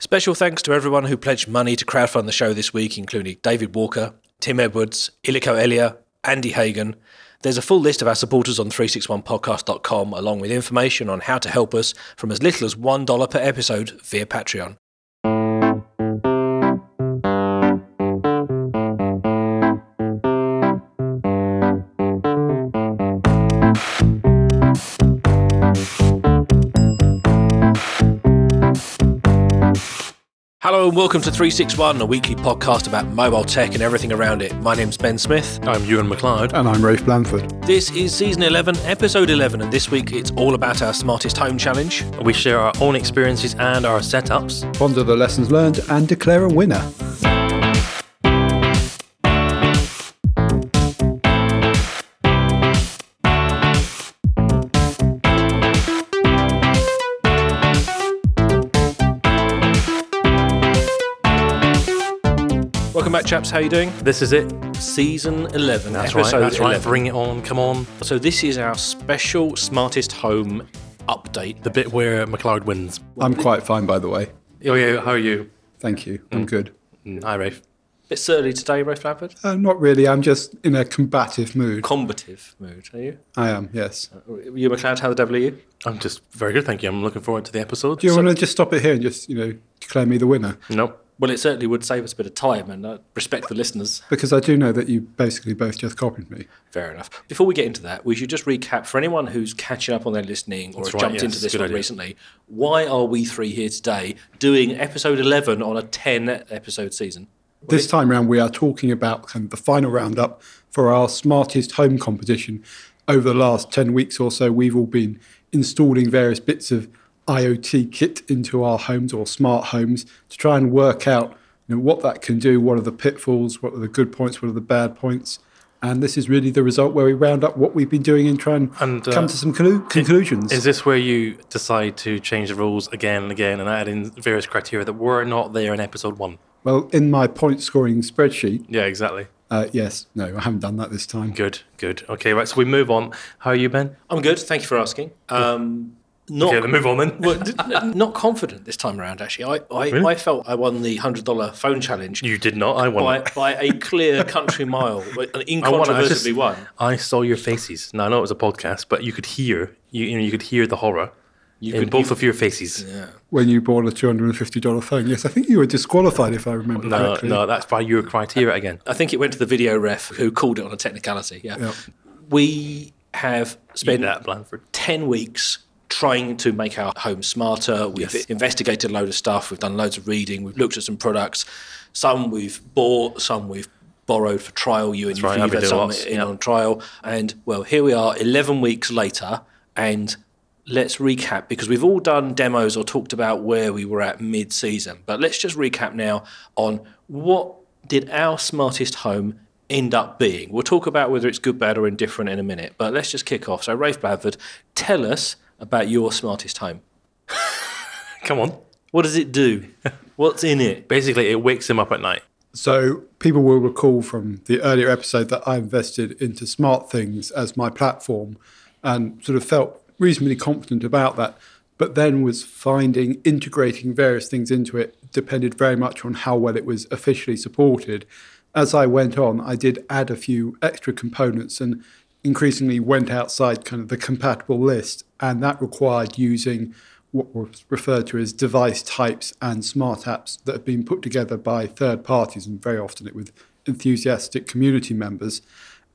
Special thanks to everyone who pledged money to crowdfund the show this week, including David Walker, Tim Edwards, Iliko Elia, Andy Hagan. There's a full list of our supporters on 361podcast.com, along with information on how to help us from as little as $1 per episode via Patreon. Hello and welcome to 361, a weekly podcast about mobile tech and everything around it. My name's Ben Smith. I'm Ewan McLeod. And I'm Rafe Blandford. This is season 11, episode 11, and this week it's all about our smartest home challenge. We share our own experiences and our setups. Ponder the lessons learned and declare a winner. Welcome back, chaps. How you doing? This is it. Season 11, That's right. episode That's right. Bring it on. Come on. So this is our special smartest home update. The bit where McLeod wins. I'm quite fine, by the way. Oh yeah. How are you? Thank you. I'm good. Mm, Hi, Rafe. Bit surly today, Rafe Blandford. Uh, not really. I'm just in a combative mood. Combative mood, are you? I am, yes. You, McLeod, how the devil are you? I'm just very good, thank you. I'm looking forward to the episode. Do you want to just stop it here and just, you know, declare me the winner? Nope. Well, it certainly would save us a bit of time and uh, respect the listeners. Because I do know that you basically both just copied me. Fair enough. Before we get into that, we should just recap for anyone who's catching up on their listening or That's has right, jumped yes, into this one idea. recently. Why are we three here today doing episode 11 on a 10 episode season? This time round, we are talking about kind of the final roundup for our smartest home competition. Over the last 10 weeks or so, we've all been installing various bits of IoT kit into our homes or smart homes to try and work out you know, what that can do, what are the pitfalls, what are the good points, what are the bad points. And this is really the result where we round up what we've been doing and try and, And, uh, come to some conclu- conclusions. Is this where you decide to change the rules again and again and add in various criteria that were not there in episode one? well, in my point scoring spreadsheet, Yeah, exactly. uh, yes, no, I haven't done that this time. Good, good. Okay, right. So we move on. How are you, Ben? I'm good. Thank you for asking. Um, not, Okay, then move on then. well, not confident this time around, actually. I, I, Really? I felt I won the $100 phone challenge You did not. I won. by, it. by a clear country mile, an I won. I just- won. I saw your faces. Now I know it was a podcast, but you could hear you, you know you could hear the horror You in could- both of your faces. Yeah. When you bought a $250 phone, yes, I think you were disqualified if I remember No, correctly. no, that's by your criteria again. I think it went to the video ref who called it on a technicality. Yeah. Yeah. We have spent Spin that, Blandford. 10 weeks trying to make our home smarter. We've Yes. investigated a load of stuff. We've done loads of reading. We've looked at some products. Some we've bought, some we've borrowed for trial. You and right, you've had some lots, in yeah. on trial. And well, here we are 11 weeks later. And let's recap because we've all done demos or talked about where we were at mid season. But let's just recap now on what did our smartest home end up being. We'll talk about whether it's good, bad, or indifferent in a minute. But let's just kick off. So, Rafe Blandford, tell us about your smartest home. Come on. What does it do? What's in it? Basically, it wakes him up at night. So people will recall from the earlier episode that I invested into Smart Things as my platform and sort of felt reasonably confident about that, but then was finding integrating various things into it depended very much on how well it was officially supported. As I went on, I did add a few extra components and increasingly went outside kind of the compatible list, and that required using what was referred to as device types and smart apps that have been put together by third parties, and very often it with enthusiastic community members.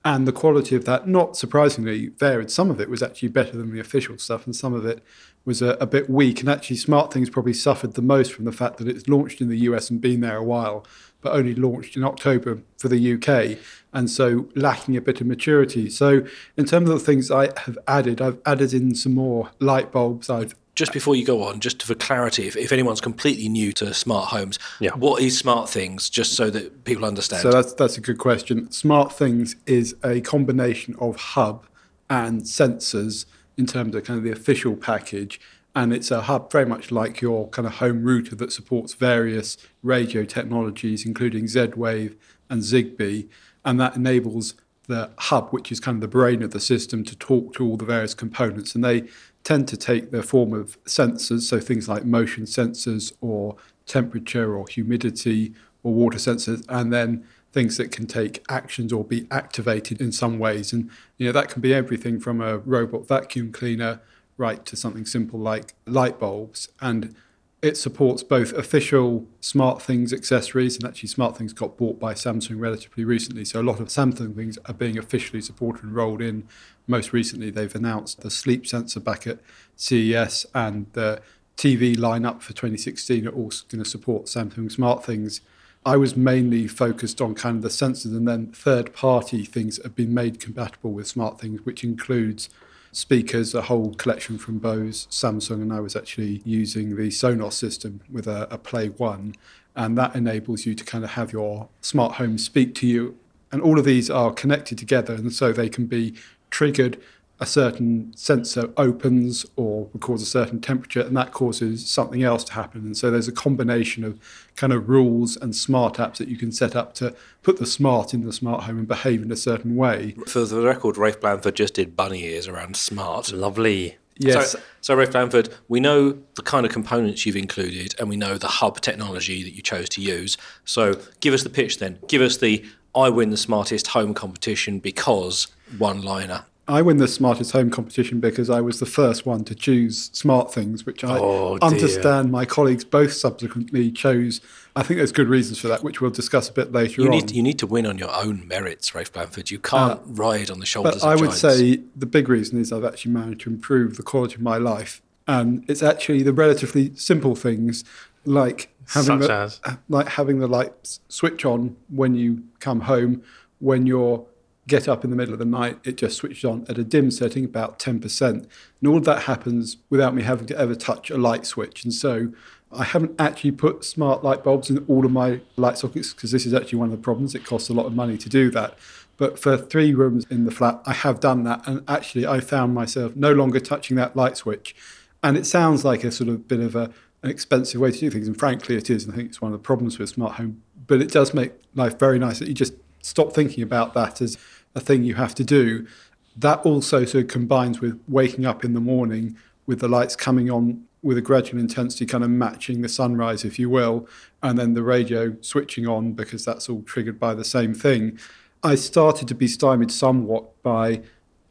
And the quality of that, not surprisingly, varied. Some of it was actually better than the official stuff, and some of it was a, a bit weak. And actually, Smart Things probably suffered the most from the fact that it's launched in the US and been there a while, but only launched in October for the UK, and so lacking a bit of maturity. So, in terms of the things I have added, I've added in some more light bulbs. I've Just before you go on, just for clarity, if, if anyone's completely new to smart homes, Yeah. what is smart things, just so that people understand? So that's that's a good question. Smart Things is a combination of hub and sensors in terms of kind of the official package. And it's a hub very much like your kind of home router that supports various radio technologies, including Z Wave and Zigbee. And that enables the hub, which is kind of the brain of the system, to talk to all the various components. And they tend to take the form of sensors, so things like motion sensors or temperature or humidity or water sensors, and then things that can take actions or be activated in some ways. And you know that can be everything from a robot vacuum cleaner right to something simple like light bulbs. And it supports both official SmartThings accessories, and actually SmartThings got bought by Samsung relatively recently. So a lot of Samsung things are being officially supported and rolled in. Most recently, they've announced the sleep sensor back at CES and the TV lineup for 2016 are also going to support Samsung SmartThings. I was mainly focused on kind of the sensors and then third party things have been made compatible with SmartThings, which includes speakers, a whole collection from Bose, Samsung, and I was actually using the Sonos system with a, a Play One. And that enables you to kind of have your smart home speak to you. And all of these are connected together, and so they can be triggered a certain sensor opens or records a certain temperature, and that causes something else to happen. And so there's a combination of kind of rules and smart apps that you can set up to put the smart in the smart home and behave in a certain way. For the record, Rafe Blandford just did bunny ears around smart. Lovely. Yes. So, so Rafe Blandford, we know the kind of components you've included, and we know the hub technology that you chose to use. So give us the pitch then. Give us the I win the smartest home competition because one liner. I win the smartest home competition because I was the first one to choose smart things, which I Oh, understand my colleagues both subsequently chose. I think there's good reasons for that, which we'll discuss a bit later You on. need you need to win on your own merits, Rafe Blandford. You can't uh, ride on the shoulders But of I would giants. say the big reason is I've actually managed to improve the quality of my life. And it's actually the relatively simple things like having Such the, as? like having the lights switch on when you come home, when you're get up in the middle of the night, it just switches on at a dim setting, about 10%. And all of that happens without me having to ever touch a light switch. And so I haven't actually put smart light bulbs in all of my light sockets because this is actually one of the problems. It costs a lot of money to do that. But for three rooms in the flat, I have done that. And actually, I found myself no longer touching that light switch. And it sounds like a sort of bit of a, an expensive way to do things. And frankly, it is. And I think it's one of the problems with smart home. But it does make life very nice that you just stop thinking about that as a thing you have to do. That also sort of combines with waking up in the morning with the lights coming on with a gradual intensity, kind of matching the sunrise, if you will, and then the radio switching on because that's all triggered by the same thing. I started to be stymied somewhat by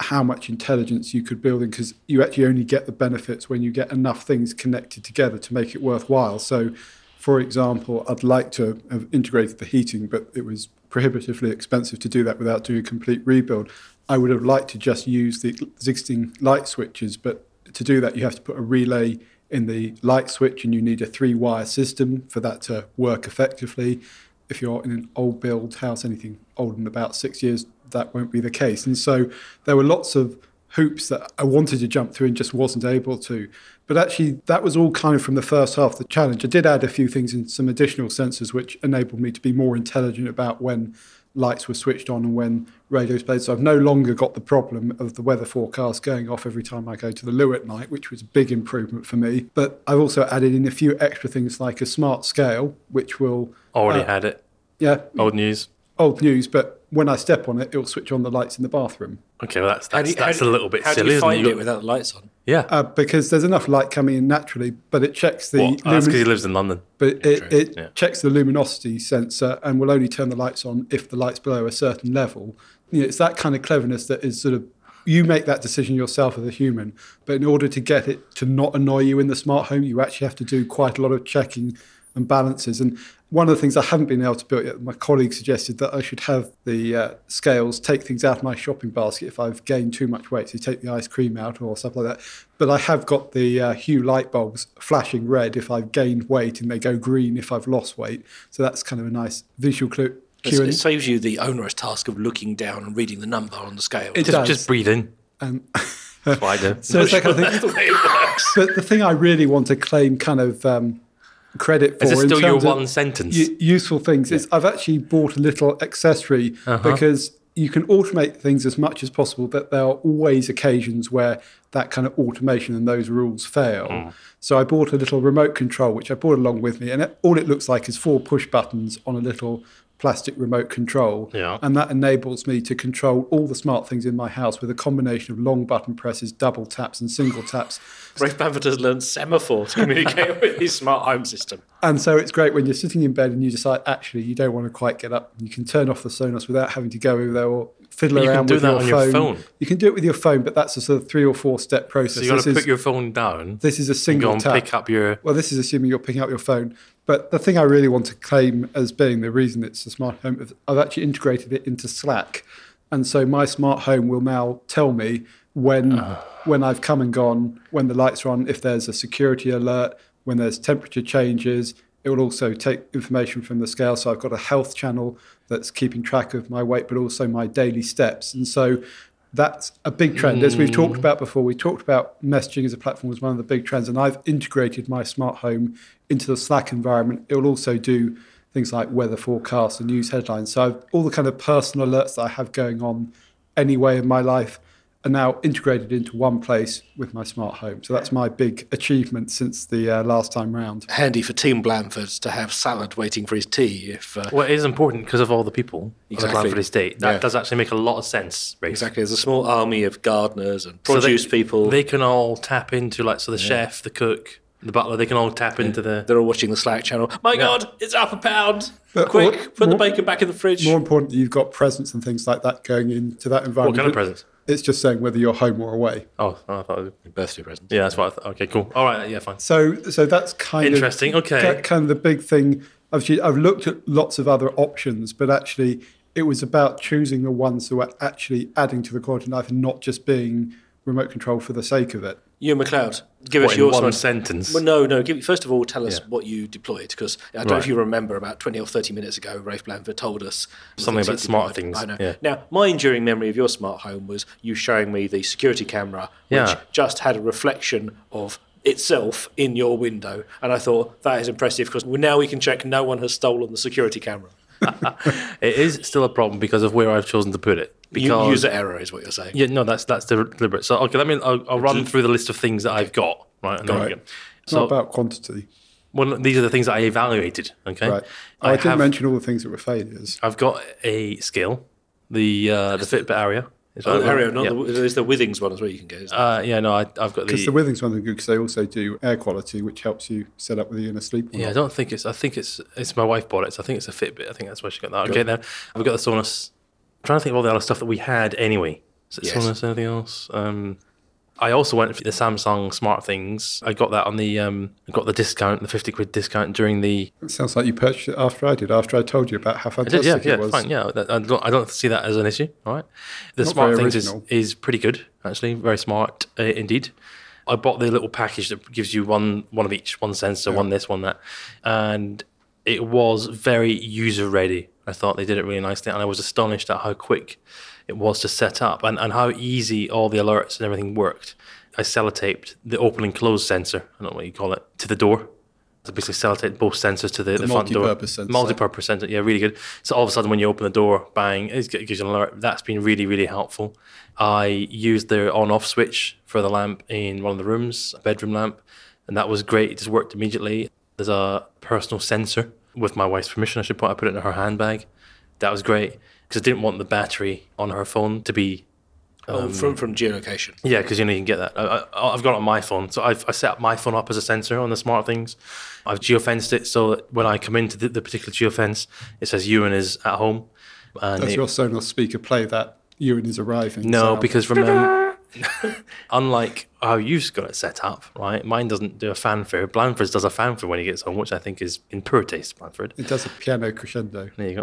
how much intelligence you could build in because you actually only get the benefits when you get enough things connected together to make it worthwhile. So, for example, I'd like to have integrated the heating, but it was prohibitively expensive to do that without doing a complete rebuild. I would have liked to just use the existing light switches, but to do that, you have to put a relay in the light switch and you need a three wire system for that to work effectively. If you're in an old build house, anything older than about six years, that won't be the case. And so there were lots of hoops that I wanted to jump through and just wasn't able to. But actually, that was all kind of from the first half of the challenge. I did add a few things in some additional sensors which enabled me to be more intelligent about when lights were switched on and when radios played. So I've no longer got the problem of the weather forecast going off every time I go to the loo at night, which was a big improvement for me. But I've also added in a few extra things like a smart scale, which will, Already Uh, had it. yeah, Old news. Old news, but when I step on it, it'll switch on the lights in the bathroom. Okay, well that's that's, you- that's do- a little bit How silly, do you isn't find it? it without the lights on? yeah. Uh, because there's enough light coming in naturally, but it checks the What? Oh, that's because he lives in London. but it, it Yeah. checks the luminosity sensor and will only turn the lights on if the lights below a certain level. You know, it's that kind of cleverness that is sort of you make that decision yourself as a human, but in order to get it to not annoy you in the smart home, you actually have to do quite a lot of checking and balances. And one of the things I haven't been able to build yet, my colleague suggested that I should have the uh, scales take things out of my shopping basket if I've gained too much weight. So take the ice cream out or stuff like that. But I have got the uh, hue light bulbs flashing red if I've gained weight and they go green if I've lost weight. So that's kind of a nice visual clue. It's- cue It saves you the onerous task of looking down and reading the number on the scale. It Just, does. just breathe in. and That's what I do. so it's that kind of thing. The way it works. But the thing I really want to claim kind of um, credit for Is this still your one sentence? u- useful things is I've actually bought a little accessory Uh-huh. because you can automate things as much as possible, but there are always occasions where that kind of automation and those rules fail. Hmm. So I bought a little remote control, which I brought along with me, and it, all it looks like is four push buttons on a little plastic remote control. Yeah. And that enables me to control all the smart things in my house with a combination of long button presses, double taps, and single taps. Rafe Blandford has learned semaphore to communicate with his smart home system. And so it's great when you're sitting in bed and you decide actually you don't want to quite get up. You can turn off the Sonos without having to go over there or fiddle you can around do with that your, on phone. your phone. You can do it with your phone, but that's a sort of three or four step process. So you got to put your phone down, this is a and go single and tap. pick up your. Well, this is assuming you're picking up your phone. But the thing I really want to claim as being the reason it's a smart home, is I've actually integrated it into Slack. And so my smart home will now tell me when ah. when I've come and gone, when the lights are on, if there's a security alert, when there's temperature changes. It will also take information from the scale. So I've got a health channel that's keeping track of my weight, but also my daily steps. And so that's a big trend. As we've talked mm. about before, we talked about messaging as a platform as one of the big trends, and I've integrated my smart home into the Slack environment. It will also do things like weather forecasts and news headlines. So I've, all the kind of personal alerts that I have going on anyway in my life are now integrated into one place with my smart home. So that's my big achievement since the uh, last time round. Handy for Team Blandford to have salad waiting for his tea. If uh, Well, it is important because of all the people Exactly. on the Blandford estate. That Yeah. does actually make a lot of sense. Rafe. exactly, there's a small army of gardeners and So they- produce people. They can all tap into like so the chef, the cook, the butler. They can all tap into the. They're all watching the Slack channel. My God, it's up a pound! But Quick, more- put the bacon back in the fridge. More important, you've got presents and things like that going into that environment. What environment. kind of But presents? It's just saying whether you're home or away. Oh, I thought. It was, Birthday present. yeah, that's what. I thought. Okay, cool. All right, yeah, fine. So, so that's kind Interesting, of interesting. okay. that kind of the big thing. Obviously, I've looked at lots of other options, but actually, it was about choosing the ones that were actually adding to the quality of life and not just being remote control for the sake of it. You McLeod, give What, us your one sentence. Well, no, no. Give, first of all, tell us Yeah. what you deployed because I don't know if you remember about twenty or thirty minutes ago, Rafe Blandford told us Something about smart things, I know. yeah. Now, my enduring memory of your smart home was you showing me the security camera, which Yeah. just had a reflection of itself in your window, and I thought that is impressive because now we can check no one has stolen the security camera. It is still a problem because of where I've chosen to put it. You, Because user error is what you're saying. Yeah, no, that's that's deliberate. So okay, let me. I'll, I'll run through the list of things that I've got. Right, and then we Right. go. It's not So, about quantity, well, these are the things that I evaluated. Okay, right? Oh, I, I didn't have. mention all the things that were failures. I've got a scale, the uh, the Fitbit Aria. Is Oh, that- Ario, not yeah. the, there's the Withings one as well. You can get. isn't? Uh, yeah, no, I, I've got Because the. the Withings one are good because they also do air quality, which helps you set up whether you're going to sleep or yeah, I don't think it's. I think it's. It's my wife bought it, so I think it's a Fitbit. I think that's why she got that. Okay, then I've got the Sonos. I'm trying to think of all the other stuff that we had anyway. Is it Yes. Sonos? Anything else? Um, I also went for the Samsung Smart Things. I got that on the. Um, I got the discount, the fifty quid discount during the It sounds like you purchased it after I did, after I told you about how I did, fantastic yeah, it yeah, was. fine, yeah. I don't, I don't see that as an issue. All right, the Not smart things is, original. is pretty good, actually, very smart uh, indeed. I bought the little package that gives you one one of each, one sensor, one this, one that, and it was very user ready. I thought they did it really nicely, and I was astonished at how quick it was to set up and, and how easy all the alerts and everything worked. I sellotaped the open and close sensor, I don't know what you call it, to the door. So basically sellotape both sensors to the, the, front door. multi-purpose sensor. Multi-purpose sensor, yeah, really good. So all of a sudden, when you open the door, bang, it gives you an alert. That's been really, really helpful. I used the on-off switch for the lamp in one of the rooms, a bedroom lamp, and that was great. It just worked immediately. There's a personal sensor with my wife's permission. I should put I put it in her handbag. That was great because I didn't want the battery on her phone to be oh, um, from from geolocation. yeah, because you know you can get that. I, I, I've got it on my phone, so I've I set up my phone up as a sensor on the smart things. I've geofenced it so that when I come into the, the particular geofence, it says Ewan is at home. And Does it- your Sonos speaker play that Ewan is arriving? no, sound? because remember, unlike how you've got it set up, right? Mine doesn't do a fanfare. Blandford's does a fanfare when he gets home, which I think is in poor taste, Blandford. it does a piano crescendo. There you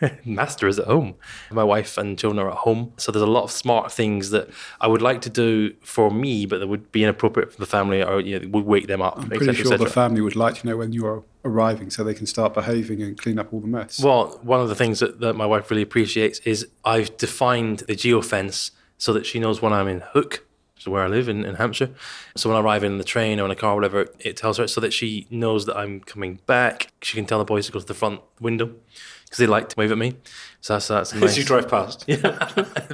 go. Master is at home. My wife and children are at home. So there's a lot of smart things that I would like to do for me, but that would be inappropriate for the family or you know, would wake them up. I'm pretty sure the family would like to know when you are arriving so they can start behaving and clean up all the mess. Well, one of the things that, that my wife really appreciates is I've defined the geofence so that she knows when I'm in Hook. which is where I live in, in Hampshire. So when I arrive in the train or in a car or whatever, it tells her so that she knows that I'm coming back. She can tell the boys to go to the front window because they like to wave at me. So that's that's As nice. you drive past. yeah,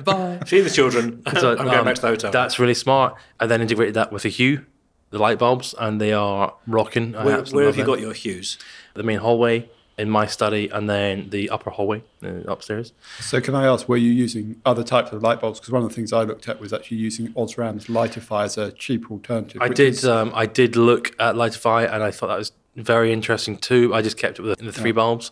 Bye. See the children. So, I'm going um, back to the hotel. That's really smart. I then integrated that with the Hue, the light bulbs, and they are rocking. Where, where love have you them. got your hues? the main hallway in my study, and then the upper hallway uh, upstairs. So can I ask, were you using other types of light bulbs? Because one of the things I looked at was actually using Osram's Lightify as a cheap alternative. I did. is- Um, I did look at Lightify, and I thought that was very interesting too. I just kept it with the, the three bulbs.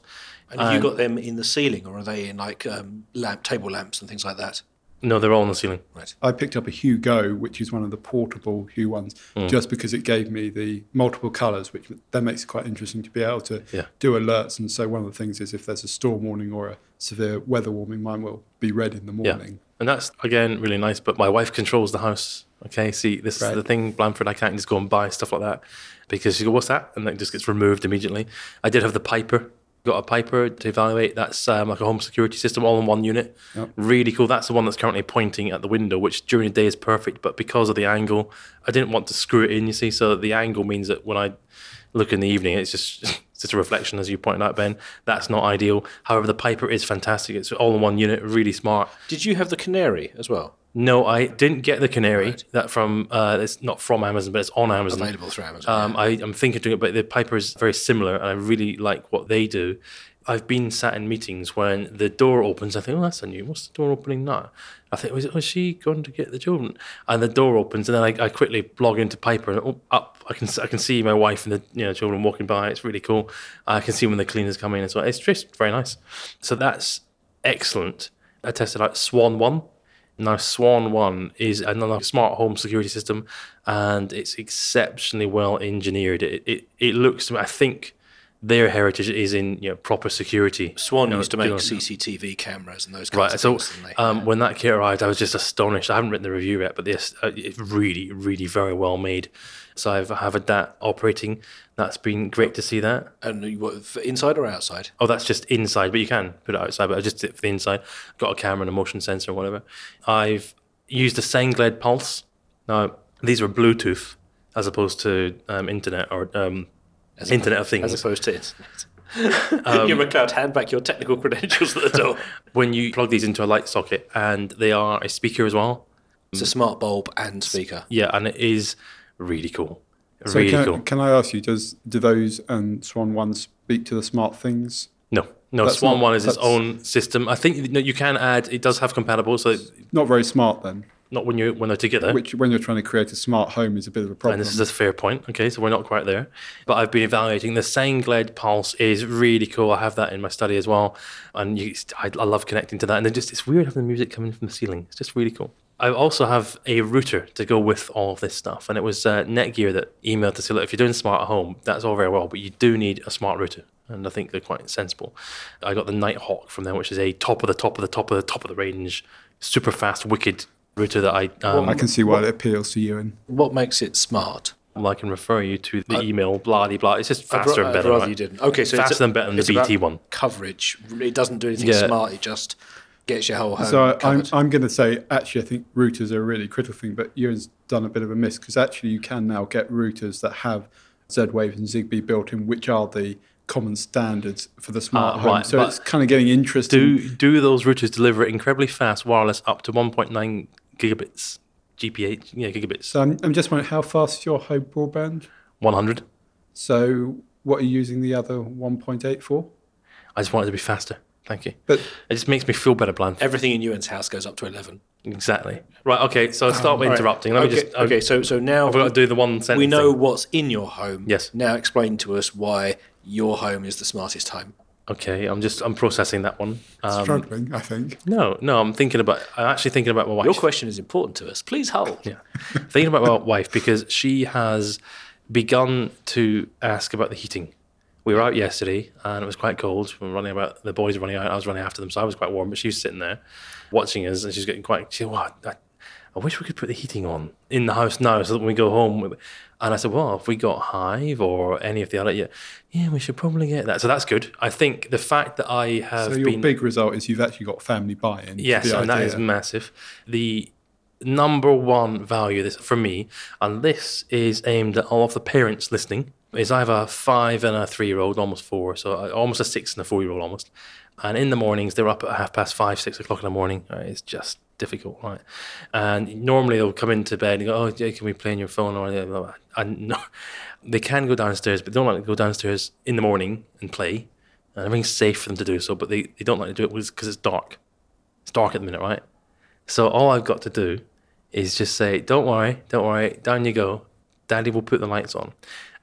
And have you got them in the ceiling, or are they in like um, lamp table lamps and things like that? No, they're all on the ceiling. Right. I picked up a Hue Go, which is one of the portable Hue ones, Hmm. just because it gave me the multiple colours, which then makes it quite interesting to be able to Yeah. do alerts. And so one of the things is if there's a storm warning or a severe weather warning, mine will be red in the morning. Yeah, and that's again really nice. But my wife controls the house. Okay, see, this is the thing, Blandford. I can't just go and buy stuff like that because she goes, "What's that?" and it just gets removed immediately. I did have the Piper. Got a Piper to evaluate. That's um, like a home security system, all in one unit. Yep. Really cool. That's the one that's currently pointing at the window, which during the day is perfect, but because of the angle, I didn't want to screw it in. You see, so the angle means that when I look in the evening, it's just just a reflection, as you pointed out, Ben. That's not ideal. However, the Piper is fantastic. It's all in one unit, really smart. Did you have the canary as well? No, I didn't get the canary. Right. That from uh, it's not from Amazon, but it's on Amazon. Available through Amazon. Um, I, I'm thinking of doing it, but the Piper is very similar, and I really like what they do. I've been sat in meetings when the door opens. I think, oh, that's a new. What's the door opening now? I think, was, was she going to get the children? And the door opens, and then I, I quickly log into Piper, and oh, up, I can I can see my wife and the you know children walking by. It's really cool. I can see when the cleaners come in as well. It's just very nice. So that's excellent. I tested out Swann One. Now, Swann One is another smart home security system, and it's exceptionally well engineered. It it, it looks. I think their heritage is in you know proper security. Swann you know, used to make doing- CCTV cameras and those kinds Right. of So things. they? um, when that kit arrived, I was just astonished. I haven't written the review yet, but this uh, it's really, really very well made. So I've had that operating. That's been great to see that. and what, for inside or outside? Oh, that's just inside, but you can put it outside. But I just did it for the inside. Got a camera and a motion sensor or whatever. I've used a Sengled Pulse. Now these are Bluetooth as opposed to um, internet or um, Internet of Things. As opposed to internet. You're McLeod, hand back your technical credentials at the door. when you plug these into a light socket, and they are a speaker as well. It's a smart bulb and speaker. Yeah, and it is really cool. So really can, cool. can I ask you, does do those and Swann One speak to the smart things? No, no. That's Swann not- One is its own system. I think no, you can add. It does have compatible, so Not very smart then. not when you when they're together. Which, when you're trying to create a smart home, is a bit of a problem. And this is a fair point. Okay, so we're not quite there. But I've been evaluating the Sengled Pulse is really cool. I have that in my study as well, and you, I, I love connecting to that. And then just it's weird having the music coming from the ceiling. It's just really cool. I also have a router to go with all of this stuff, and it was uh, Netgear that emailed to say, look, if you're doing smart at home, that's all very well, but you do need a smart router. And I think they're quite sensible. I got the Nighthawk from them, which is a top of the top of the top of the top of the range, super fast, wicked router that I um, I can see why it appeals to you. And What makes it smart? Well, I can refer you to the email, blah, de blah. It's just I'd faster ra- and I'd better. rather right? you didn't. Okay, so faster it's a- and better than the BT one. Coverage. It doesn't do anything Yeah. smart. It just gets your whole home so I, I'm. I'm going to say, actually, I think routers are a really critical thing, but Ewan's done a bit of a miss because actually you can now get routers that have Z-Wave and Zigbee built in, which are the common standards for the smart Ah, home. right, so it's kind of getting interesting. Do do those routers deliver incredibly fast wireless up to 1.9 gigabits, GPH, yeah, gigabits, so I'm, I'm just wondering, how fast is your home broadband? 100. So what are you using the other 1.8 for? I just want it to be faster. Thank you. But It just makes me feel better, Bland. Everything in Ewan's house goes up to 11. Exactly. Right. Okay. So I'll start with All right. interrupting. Let okay, me just. okay, so so now I've got to do the one sentence. we know thing. what's in your home. Yes. Now explain to us why your home is the smartest home. Okay. I'm just. I'm processing that one. Um, struggling, I think. no. No. I'm thinking about. I'm actually thinking about my wife. Your question is important to us. Please hold. Yeah. Thinking about my wife because she has begun to ask about the heating. We were out yesterday and it was quite cold. We were running about, the boys were running out, I was running after them, so I was quite warm, but she was sitting there watching us and she's getting quite, she said, I, I wish we could put the heating on in the house now so that when we go home. And I said, well, if we got Hive or any of the other, yeah, yeah, we should probably get that. So that's good. I think the fact that I have So your been. big result is you've actually got family buy-in. Yes, the and that is massive. The number one value this for me, and this is aimed at all of the parents listening. Is I have a five and a three year old, almost four, so uh, almost a six and a four year old almost. And in the mornings, they're up at half past five, six o'clock in the morning. Right? It's just difficult, right? And normally they'll come into bed and go, "Oh, yeah, can we play on your phone?" Or and no, they can go downstairs, but they don't like to go downstairs in the morning and play. And everything's safe for them to do so, but they, they don't like to do it because it's dark. It's dark at the minute, right? So all I've got to do is just say, "Don't worry, don't worry, down you go. Daddy will put the lights on."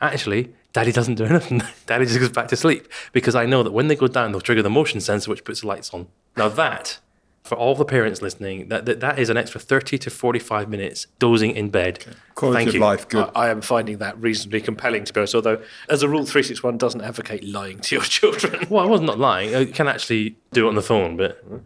Actually, Daddy doesn't do anything. Daddy just goes back to sleep because I know that when they go down, they'll trigger the motion sensor, which puts the lights on. Now that, for all the parents listening, that that, that is an extra thirty to forty-five minutes dozing in bed. Quality Thank of you. life, good. I, I am finding that reasonably compelling to be honest. Although, as a rule, three six one doesn't advocate lying to your children. Well, I was not lying. I can actually do it on the phone, but hmm.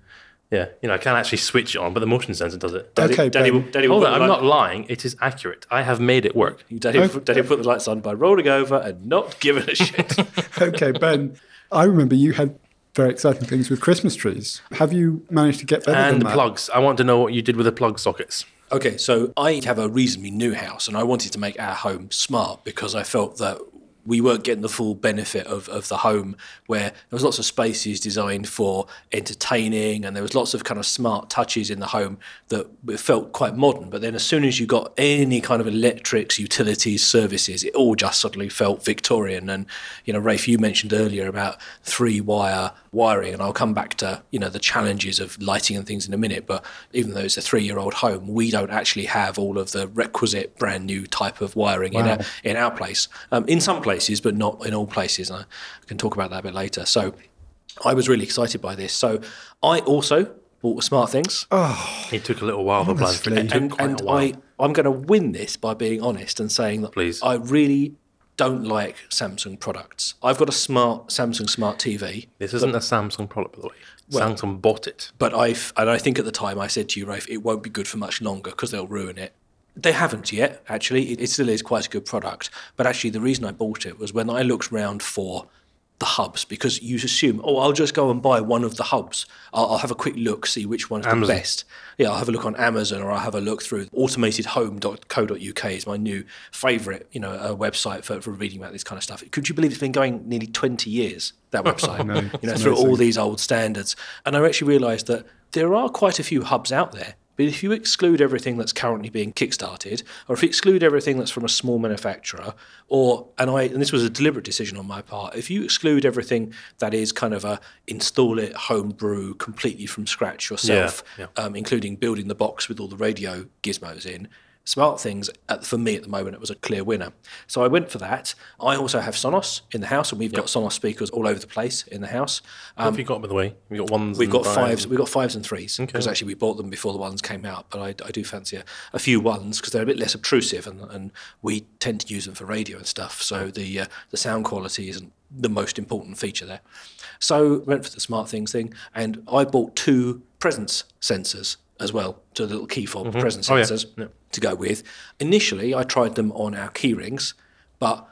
Yeah, you know, I can't actually switch it on, but the motion sensor does it. Daddy, Okay, Daddy, will, Ben. Daddy will Hold on, I'm light- not lying. It is accurate. I have made it work. Daddy, Okay. Daddy put the lights on by rolling over and not giving a shit. okay, Ben, I remember you had very exciting things with Christmas trees. Have you managed to get better And than the that? plugs. I want to know what you did with the plug sockets. Okay, so I have a reasonably new house and I wanted to make our home smart because I felt that we weren't getting the full benefit of, of the home where there was lots of spaces designed for entertaining and there was lots of kind of smart touches in the home that felt quite modern. But then as soon as you got any kind of electrics, utilities, services, it all just suddenly felt Victorian. And, you know, Rafe, you mentioned earlier about three wire wiring and I'll come back to, you know, the challenges of lighting and things in a minute. But even though it's a three year old home, we don't actually have all of the requisite brand new type of wiring in, our, in our place. Um, in some places, but not in all places. And I can talk about that a bit later. So I was really excited by this. So I also bought Smart Things. Oh. It took a little while, but blood. Honestly. It took and and. I, I'm going to win this by being honest and saying that Please. I really don't like Samsung products. I've got a smart Samsung Smart TV. this isn't a Samsung product, by the way. Samsung bought it. But I and I think at the time I said to you, Rafe, it won't be good for much longer because they'll ruin it. They haven't yet, actually. It, it still is quite a good product. But actually, the reason I bought it was when I looked round for the hubs because you assume, oh, I'll just go and buy one of the hubs. I'll, I'll have a quick look, see which one's Amazon. the best. Yeah, I'll have a look on Amazon or I'll have a look through automatedhome.co.uk is my new favourite, you know, uh, website for, for reading about this kind of stuff. Could you believe it's been going nearly 20 years, that website? know, you know, it's through all these old standards. And I actually realised that there are quite a few hubs out there. But if you exclude everything that's currently being kickstarted, or if you exclude everything that's from a small manufacturer, or and I and this was a deliberate decision on my part, if you exclude everything that is kind of a install it homebrew completely from scratch yourself, yeah. Um, including building the box with all the radio gizmos in, Smart Things, at, for me at the moment, it was a clear winner. So I went for that. I also have Sonos in the house, and we've got Sonos speakers all over the place in the house. what have you got, by the way? You got ones. We've and got fives. We've got fives and threes because actually we bought them before the ones came out. But I, I do fancy a, a few ones because they're a bit less obtrusive, and, and we tend to use them for radio and stuff. So the uh, the sound quality isn't the most important feature there. So went for the smart things thing, and I bought two presence sensors as well, to the little key fob presence Oh, yeah. sensors to go with. Initially, I tried them on our key rings, but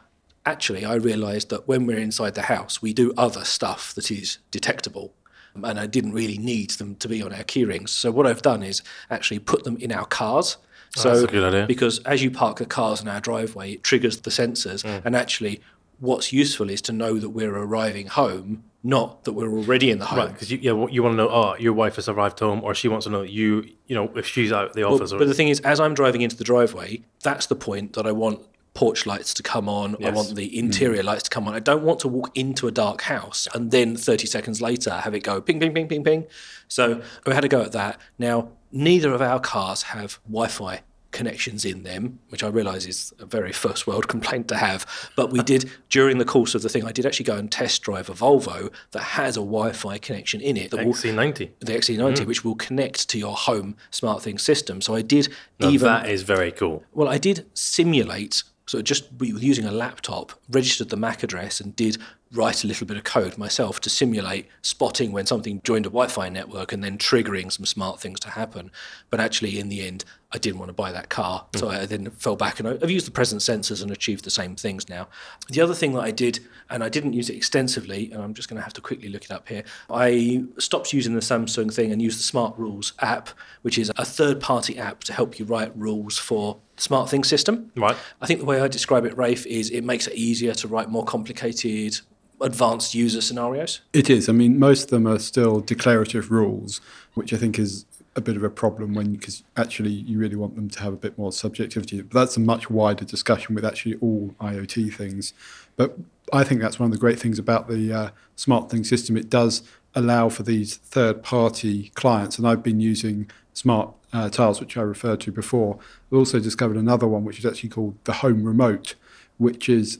actually, I realised that when we're inside the house, we do other stuff that is detectable. And I didn't really need them to be on our key rings. So what I've done is actually put them in our cars. So that's a good idea. because as you park the cars in our driveway, it triggers the sensors. Mm. And actually, what's useful is to know that we're arriving home, not that we're already in the home. Right, because you, yeah, you want to know, oh, your wife has arrived home, or she wants to know you, you know, if she's out the Well, office. or, but the thing is, as I'm driving into the driveway, that's the point that I want porch lights to come on. I want the mm. interior lights to come on. I don't want to walk into a dark house and then 30 seconds later have it go ping, ping, ping, ping, ping. So we had a go at that. Now, neither of our cars have Wi Fi connections in them, which I realise is a very first world complaint to have. But we did, during the course of the thing, I did actually go and test drive a Volvo that has a Wi Fi connection in it will XC90. the XC90, mm. which will connect to your home smart thing system. So I did Now even that is very cool. well, I did simulate. So just using a laptop, registered the MAC address and did write a little bit of code myself to simulate spotting when something joined a Wi-Fi network and then triggering some smart things to happen. But actually, in the end, I didn't want to buy that car, so mm. I then fell back and I've used the present sensors and achieved the same things now. The other thing that I did, and I didn't use it extensively, and I'm just going to have to quickly look it up here. I stopped using the Samsung thing and used the Smart Rules app, which is a third-party app to help you write rules for the Smart Things system. Right. I think the way I describe it, Rafe, is it makes it easier to write more complicated, advanced user scenarios. It is. I mean, most of them are still declarative rules, which I think is a bit of a problem when because actually you really want them to have a bit more subjectivity. But that's a much wider discussion with actually all IoT things. But I think that's one of the great things about the uh, smart thing system. It does allow for these third-party clients, and I've been using smart uh, tiles, which I referred to before. I've also discovered another one, which is actually called the Home Remote, which is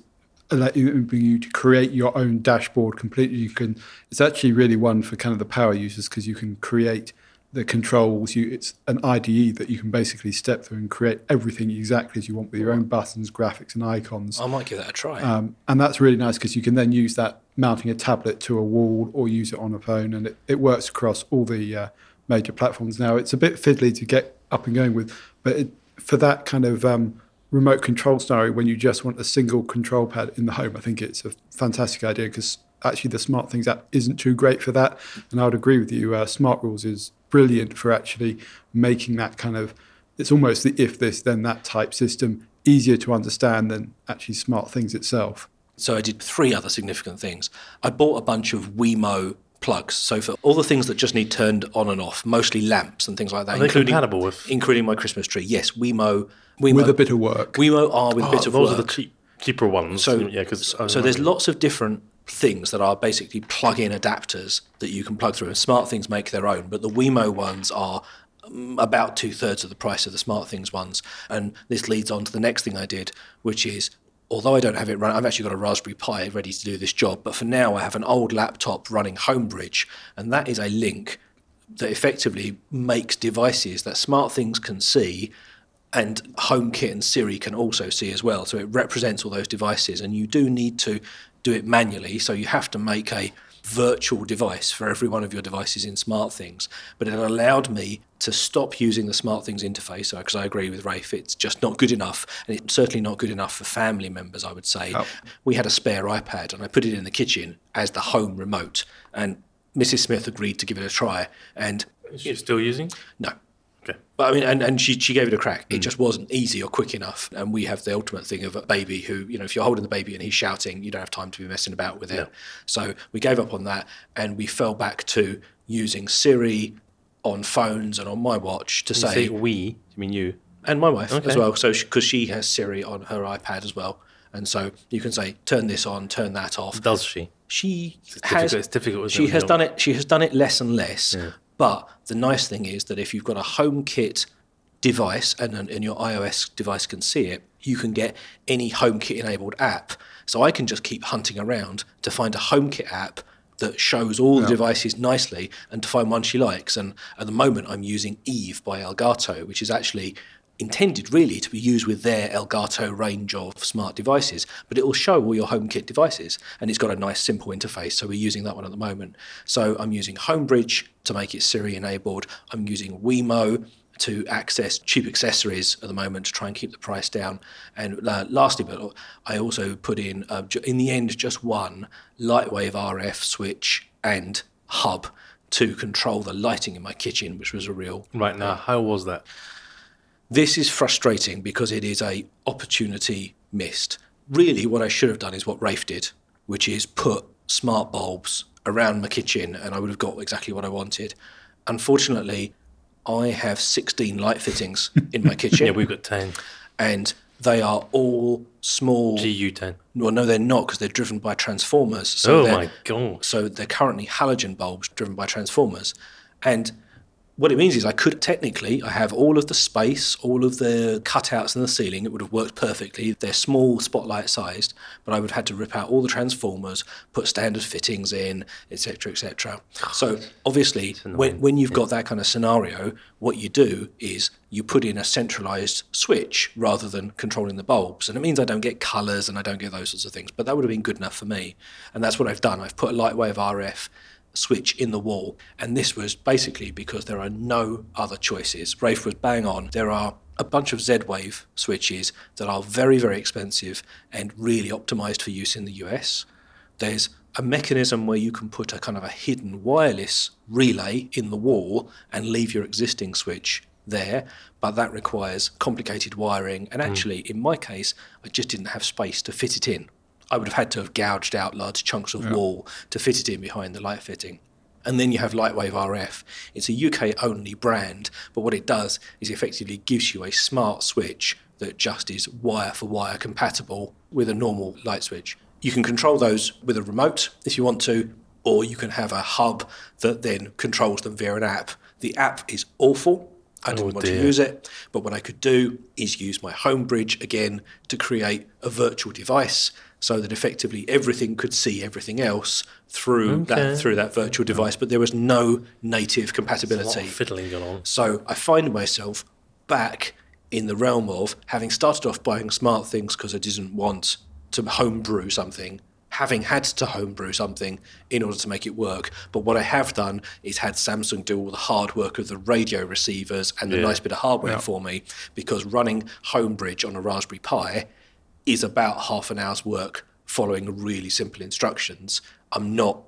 allowing you to create your own dashboard completely. You can. It's actually really one for kind of the power users because you can create the controls. You, it's an IDE that you can basically step through and create everything exactly as you want with your own buttons, graphics, and icons. I might give that a try. Um, and that's really nice because you can then use that mounting a tablet to a wall or use it on a phone, and it, it works across all the uh, major platforms now. It's a bit fiddly to get up and going with, but it, for that kind of um, remote control scenario, when you just want a single control pad in the home, I think it's a fantastic idea because actually the Smart Things app isn't too great for that. And I would agree with you, uh, Smart Rules is brilliant for actually making that kind of it's almost the if this then that type system easier to understand than actually Smart Things itself. So I did three other significant things. I bought a bunch of Wemo plugs. So for all the things that just need turned on and off, mostly lamps and things like that, Are they compatible with- including my Christmas tree. Yes, Wemo. Wemo With a bit of work. Wemo are with a Oh, bit of those work. are the cheap, cheaper ones. So, yeah, because so there's lots of different things that are basically plug-in adapters that you can plug through, and Smart Things make their own. But the Wemo ones are um, about two thirds of the price of the Smart Things ones. And this leads on to the next thing I did, which is. Although I don't have it run, I've actually got a Raspberry Pi ready to do this job. But for now, I have an old laptop running Homebridge, and that is a link that effectively makes devices that Smart Things can see and HomeKit and Siri can also see as well. So it represents all those devices, and you do need to do it manually. So you have to make a virtual device for every one of your devices in SmartThings. But it allowed me to stop using the smart things interface because I agree with Rafe, it's just not good enough, and it's certainly not good enough for family members. I would say oh. we had a spare iPad, and I put it in the kitchen as the home remote, and Mrs. Smith agreed to give it a try, and Is she still using? no, Okay. but I mean, and, and she, she gave it a crack. It mm. just wasn't easy or quick enough. And we have the ultimate thing of a baby who, you know, if you're holding the baby and he's shouting, you don't have time to be messing about with it. So we gave up on that and we fell back to using Siri on phones and on my watch to You say, say we, you mean you? and my wife as well. So because she, has Siri on her iPad as well. And so you can say, turn this on, turn that off Does she? she difficult- has it's difficult, she it, has done it she has done it less and less but the nice thing is that if you've got a HomeKit device and, and your iOS device can see it you can get any HomeKit enabled app so I can just keep hunting around to find a HomeKit app that shows all the devices nicely and to find one she likes and at the moment I'm using Eve by Elgato which is actually intended really to be used with their Elgato range of smart devices, but it will show all your HomeKit devices and it's got a nice simple interface. So we're using that one at the moment. So I'm using Homebridge to make it Siri enabled. I'm using Wemo to access cheap accessories at the moment to try and keep the price down. And uh, lastly, but I also put in, uh, in the end, just one Lightwave RF switch and hub to control the lighting in my kitchen, which was a real Right now, how was that? this is frustrating because it is a opportunity missed. Really, what I should have done is what Rafe did, which is put smart bulbs around my kitchen, and I would have got exactly what I wanted. Unfortunately, I have 16 light fittings in my kitchen, Yeah, we've got 10. and they are all small. GU10. Well, no, they're not because they're driven by transformers. So oh my god. so they're currently halogen bulbs driven by transformers. And what it means is I could technically, I have all of the space, all of the cutouts in the ceiling. It would have worked perfectly. They're small, spotlight sized, but I would have had to rip out all the transformers, put standard fittings in, etc., etc. So obviously, when, when you've got that kind of scenario, what you do is you put in a centralized switch rather than controlling the bulbs. And it means I don't get colors and I don't get those sorts of things. But that would have been good enough for me. And that's what I've done. I've put a Lightwave RF switch in the wall. And this was basically because there are no other choices. Rafe was bang on. There are a bunch of Z Wave switches that are very, very expensive and really optimized for use in the US. There's a mechanism where you can put a kind of a hidden wireless relay in the wall and leave your existing switch there, but that requires complicated wiring. And hmm. actually, in my case, I just didn't have space to fit it in. I would have had to have gouged out large chunks of wall to fit it in behind the light fitting. And then you have Lightwave RF. It's a UK only brand, but what it does is effectively gives you a smart switch that just is wire for wire compatible with a normal light switch. You can control those with a remote if you want to, or you can have a hub that then controls them via an app. The app is awful. I didn't Oh, want to use it, but what I could do is use my home bridge again to create a virtual device so that effectively everything could see everything else through that through that virtual device, but there was no native compatibility. fiddling going on. So I find myself back in the realm of having started off buying smart things because I didn't want to homebrew something, having had to homebrew something in order to make it work. But what I have done is had Samsung do all the hard work of the radio receivers and the Yeah. nice bit of hardware for me because running Homebridge on a Raspberry Pi is about half an hour's work following really simple instructions. I'm not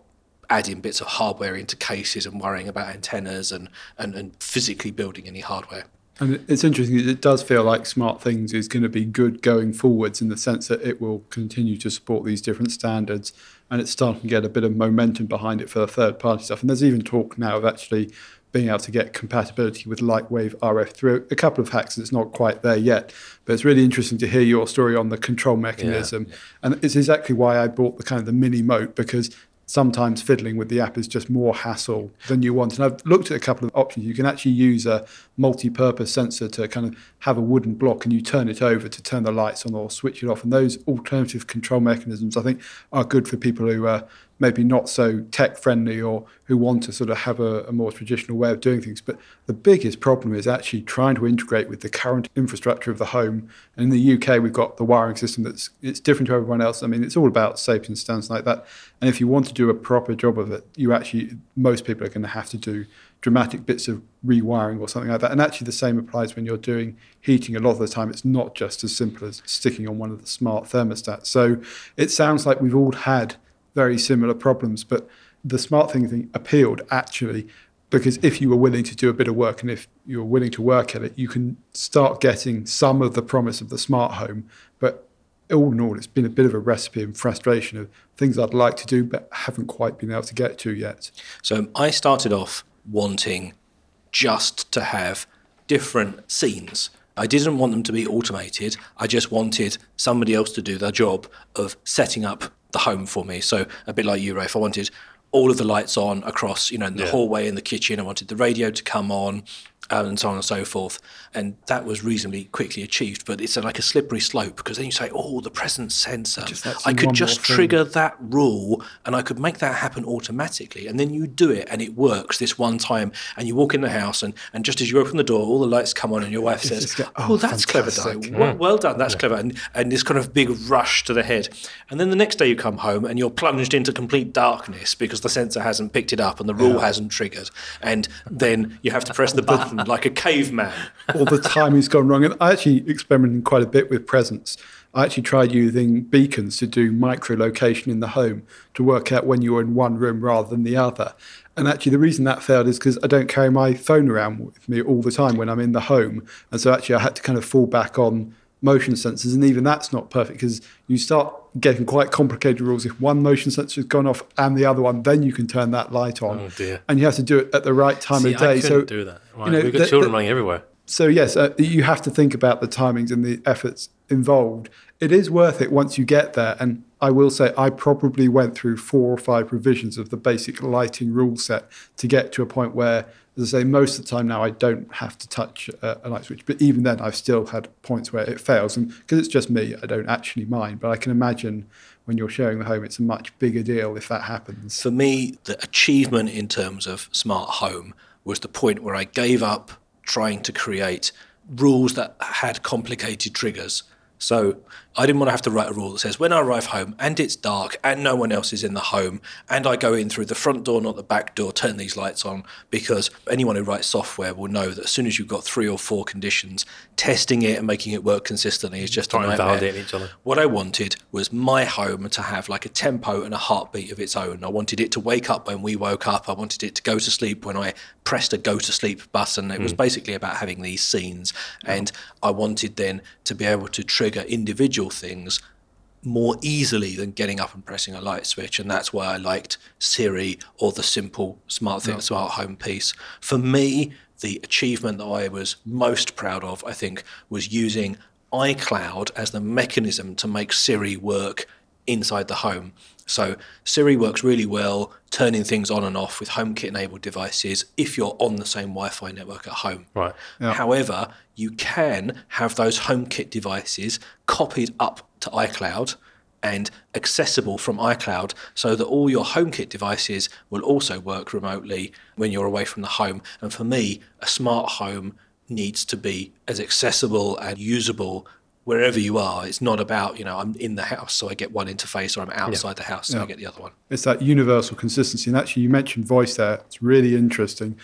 adding bits of hardware into cases and worrying about antennas and, and, and physically building any hardware. And it's interesting. It does feel like Smart Things is going to be good going forwards in the sense that it will continue to support these different standards, and it's starting to get a bit of momentum behind it for the third-party stuff. And there's even talk now of actually being able to get compatibility with Lightwave RF through a couple of hacks. It's not quite there yet, but it's really interesting to hear your story on the control mechanism. And it's exactly why I bought the kind of the Minimote because sometimes fiddling with the app is just more hassle than you want. And I've looked at a couple of options. You can actually use a multi-purpose sensor to kind of have a wooden block and you turn it over to turn the lights on or switch it off. And those alternative control mechanisms, I think, are good for people who are maybe not so tech friendly or who want to sort of have a, a more traditional way of doing things. But the biggest problem is actually trying to integrate with the current infrastructure of the home. And in the UK, we've got the wiring system that's it's different to everyone else. I mean, it's all about Sapien stands like that. And if you want to do a proper job of it, you actually most people are going to have to do dramatic bits of rewiring or something like that. And actually, the same applies when you're doing heating. A lot of the time, it's not just as simple as sticking on one of the smart thermostats. So it sounds like we've all had very similar problems, but the smart thing thing appealed actually because if you were willing to do a bit of work and if you were willing to work at it, you can start getting some of the promise of the smart home. But all in all, it's been a bit of a recipe and frustration of things I'd like to do but haven't quite been able to get to yet. So I started off wanting just to have different scenes. I didn't want them to be automated. I just wanted somebody else to do their job of setting up the home for me. So a bit like you, Rafe, I wanted all of the lights on across, you know, in the Yeah. hallway in the kitchen. I wanted the radio to come on. And so on and so forth, and that was reasonably quickly achieved. But it's a, like a slippery slope because then you say, "Oh, the presence sensor." Just I could just thing. trigger that rule and I could make that happen automatically. And then you do it and it works this one time. And you walk in the house and, and just as you open the door, all the lights come on and your wife says, Oh, "Oh, that's clever fantastic." done. Well, well done. That's clever. And, and this kind of big rush to the head. And then the next day you come home and you're plunged into complete darkness because the sensor hasn't picked it up and the rule hasn't triggered. And then you have to press the button like a caveman. all the time he's gone wrong. And I actually experimented quite a bit with presence. I actually tried using beacons to do micro location in the home to work out when you were in one room rather than the other. And actually, the reason that failed is because I don't carry my phone around with me all the time when I'm in the home. And so actually, I had to kind of fall back on motion sensors. And even that's not perfect because you start getting quite complicated rules. If one motion sensor has gone off and the other one, then you can turn that light on. Oh, dear. And you have to do it at the right time See, of day. I couldn't so do that. Right? you know, We've got the- children the- running everywhere. so yes, uh, you have to think about the timings and the efforts involved. It is worth it once you get there. And I will say, I probably went through four or five revisions of the basic lighting rule set to get to a point where As I say, most of the time now I don't have to touch a, a light switch, but even then I've still had points where it fails, and because it's just me, I don't actually mind. But I can imagine when you're sharing the home, it's a much bigger deal if that happens. For me, the achievement in terms of smart home was the point where I gave up trying to create rules that had complicated triggers. So I didn't want to have to write a rule that says when I arrive home and it's dark and no one else is in the home and I go in through the front door, not the back door, turn these lights on because anyone who writes software will know that as soon as you've got three or four conditions, testing it and making it work consistently is just Trying to nightmare. validate each other. What I wanted was my home to have like a tempo and a heartbeat of its own. I wanted it to wake up when we woke up. I wanted it to go to sleep when I pressed a go to sleep button. It was mm. basically about having these scenes. And I wanted then to be able to trigger individual things more easily than getting up and pressing a light switch. And that's why I liked Siri or the simple smart thing, smart home piece. For me, the achievement that I was most proud of, I think, was using iCloud as the mechanism to make Siri work inside the home. So Siri works really well turning things on and off with HomeKit enabled devices if you're on the same Wi-Fi network at home. Right. However, you can have those HomeKit devices copied up to iCloud and accessible from iCloud so that all your HomeKit devices will also work remotely when you're away from the home. And for me, a smart home needs to be as accessible and usable wherever you are. It's not about, you know, I'm in the house, so I get one interface, or I'm outside the house, so I Yeah. get the other one. It's that universal consistency. And actually, you mentioned voice there. It's really interesting.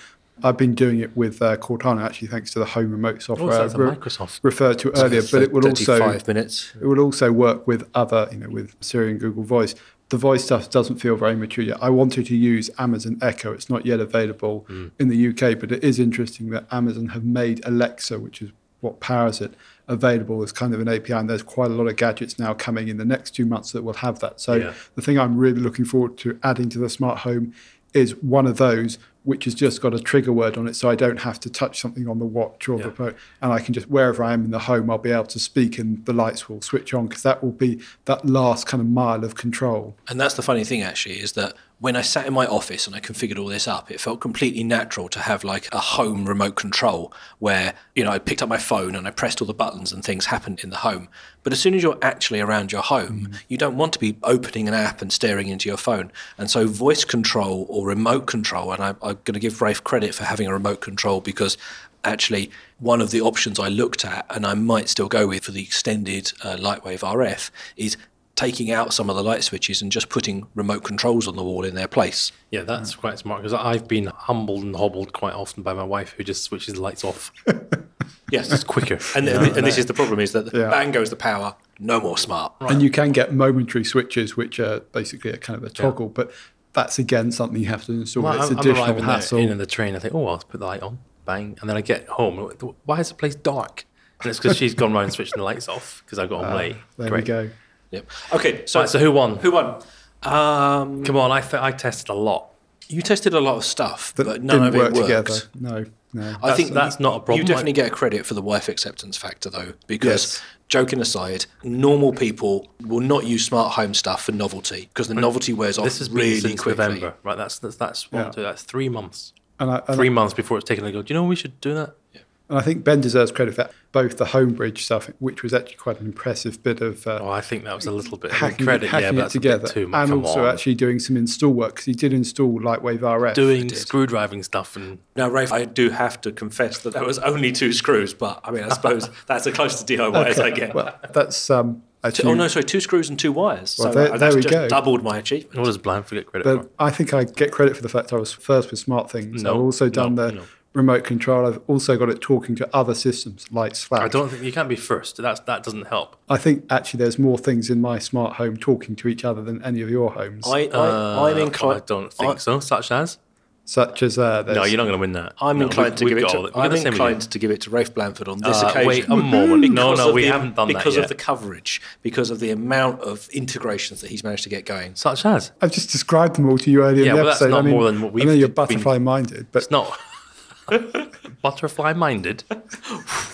I've been doing it with uh, Cortana, actually, thanks to the home remote software I re- Microsoft. referred to earlier. But it will also minutes. it will also work with other, you know, with Siri and Google Voice. The voice stuff doesn't feel very mature yet. I wanted to use Amazon Echo. It's not yet available in the UK, but it is interesting that Amazon have made Alexa, which is what powers it, available as kind of an API. And there's quite a lot of gadgets now coming in the next two months that will have that. So Yeah. the thing I'm really looking forward to adding to the smart home is one of those which has just got a trigger word on it so I don't have to touch something on the watch or the phone and I can just wherever I am in the home I'll be able to speak and the lights will switch on because that will be that last kind of mile of control. And that's the funny thing, actually, is that when I sat in my office and I configured all this up, it felt completely natural to have like a home remote control where, you know, I picked up my phone and I pressed all the buttons and things happened in the home. But as soon as you're actually around your home, mm. you don't want to be opening an app and staring into your phone. And so voice control or remote control, and I, I'm going to give Rafe credit for having a remote control because actually one of the options I looked at, and I might still go with for the extended uh, Lightwave RF, is taking out some of the light switches and just putting remote controls on the wall in their place. Yeah, that's quite smart because I've been humbled and hobbled quite often by my wife who just switches the lights off. Yes, It's quicker. and, you know, and, and this is the problem: is that Yeah. bang goes the power, no more smart. And you can get momentary switches which are basically a kind of a toggle but that's again something you have to install. Well, it's I'm, I'm additional hassle. there in the train. I think, oh, I'll put the light on, bang, and then I get home. and I'm like, Why is the place dark? And it's because she's gone round and switched the lights off because I got home late. there Great. we go. Yep. Okay, so Right, so who won? who won? Um, Come on, I, I tested a lot. you tested a lot of stuff, That but none didn't of it work worked. together. No, no. I think that's not a problem. You definitely get a credit for the wife acceptance factor, though, because Yes. joking aside, normal people will not use smart home stuff for novelty because the novelty wears off This has been really since quickly. November, right? That's that's that's one, Yeah. two, that's three months. And I, and Three months before it's taken. I go, do you know we should do that? And I think Ben deserves credit for that. both the Homebridge stuff, which was actually quite an impressive bit of uh, Oh, I think that was a little bit hacking, credit. hacking yeah, but it that's a together, bit too much. and Come also on. actually doing some install work because he did install Lightwave RF. doing did. screwdriving stuff and Now, Rafe, I do have to confess that there was only two screws, but I mean, I suppose that's as close to DIY as I get. well, that's um, actually. oh no, sorry, two screws and two wires. Well, so there- there we just go. doubled my achievement. what does Blandford get credit for? But I think I get credit for the fact I was first with smart things. No, I've also done no, the no. Remote control. I've also got it talking to other systems like Slack. I don't think you can't be first. That's that doesn't help. I think actually there's more things in my smart home talking to each other than any of your homes, I, I, Uh, I'm inclined. I don't think I- so. Such as such as uh, no, you're not going to win that. I'm No, inclined we- to we've give it got to. all the- I'm got the same inclined to give it to Rafe Blandford on this Uh, occasion. wait a moment. No, no, we the- haven't done that because yet. of the coverage, because of the amount of integrations that he's managed to get going. Such as I've just described them all to you earlier Yeah, in the well, that's not I mean, more than what we've I know you're been- butterfly minded, but it's not butterfly minded.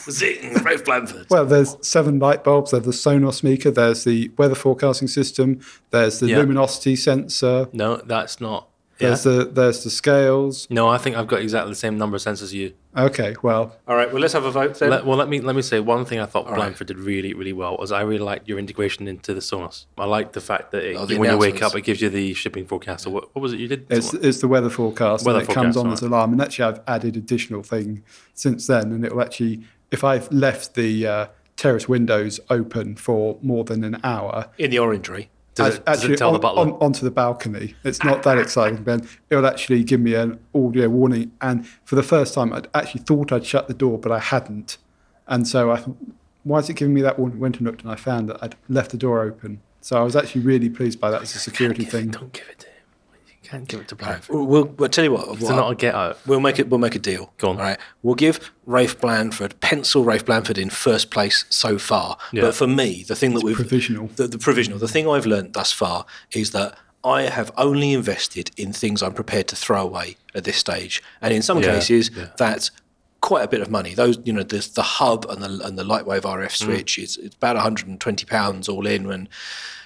Zing, Rafe Blandford. well, there's seven light bulbs. There's the Sonos speaker. There's the weather forecasting system. There's the Yeah. luminosity sensor. No, that's not. There's the there's the scales. No, I think I've got exactly the same number of sensors as you. Okay, well, All right, well, let's have a vote then. Let, well, let me let me say one thing I thought right. Blandford did really really well was I really liked your integration into the Sonos. I liked the fact that it, Oh, the when you wake up, it gives you the shipping forecast. Or what, what was it you did? it's it's the weather forecast Weather and it comes forecast, on as alarm. And actually, I've added additional thing since then, and it will actually, if I've left the uh, terrace windows open for more than an hour, In the orangery. Does, it, does it tell on, the butler? on, onto the balcony. It's not that exciting, Ben. It will actually give me an audio warning. And for the first time, I'd actually thought I'd shut the door, but I hadn't. And so I thought, why is it giving me that warning? Went and looked, and I found that I'd left the door open. So I was actually really pleased by that as a security thing. Don't give it to him. You can't give it to Blandford. We'll, we'll, we'll tell you what. It's what- not a get out. We'll make it. We'll make a deal. Go on. All right. We'll give Rafe Blandford pencil Rafe Blandford in first place so far. Yeah. But for me, the thing that we've provisional. The, the provisional. The thing I've learned thus far is that I have only invested in things I'm prepared to throw away at this stage, and in some Yeah, cases, yeah. that's quite a bit of money. Those, you know, the the hub and the and the Lightwave RF Mm. switch is it's about 120 pounds all in, and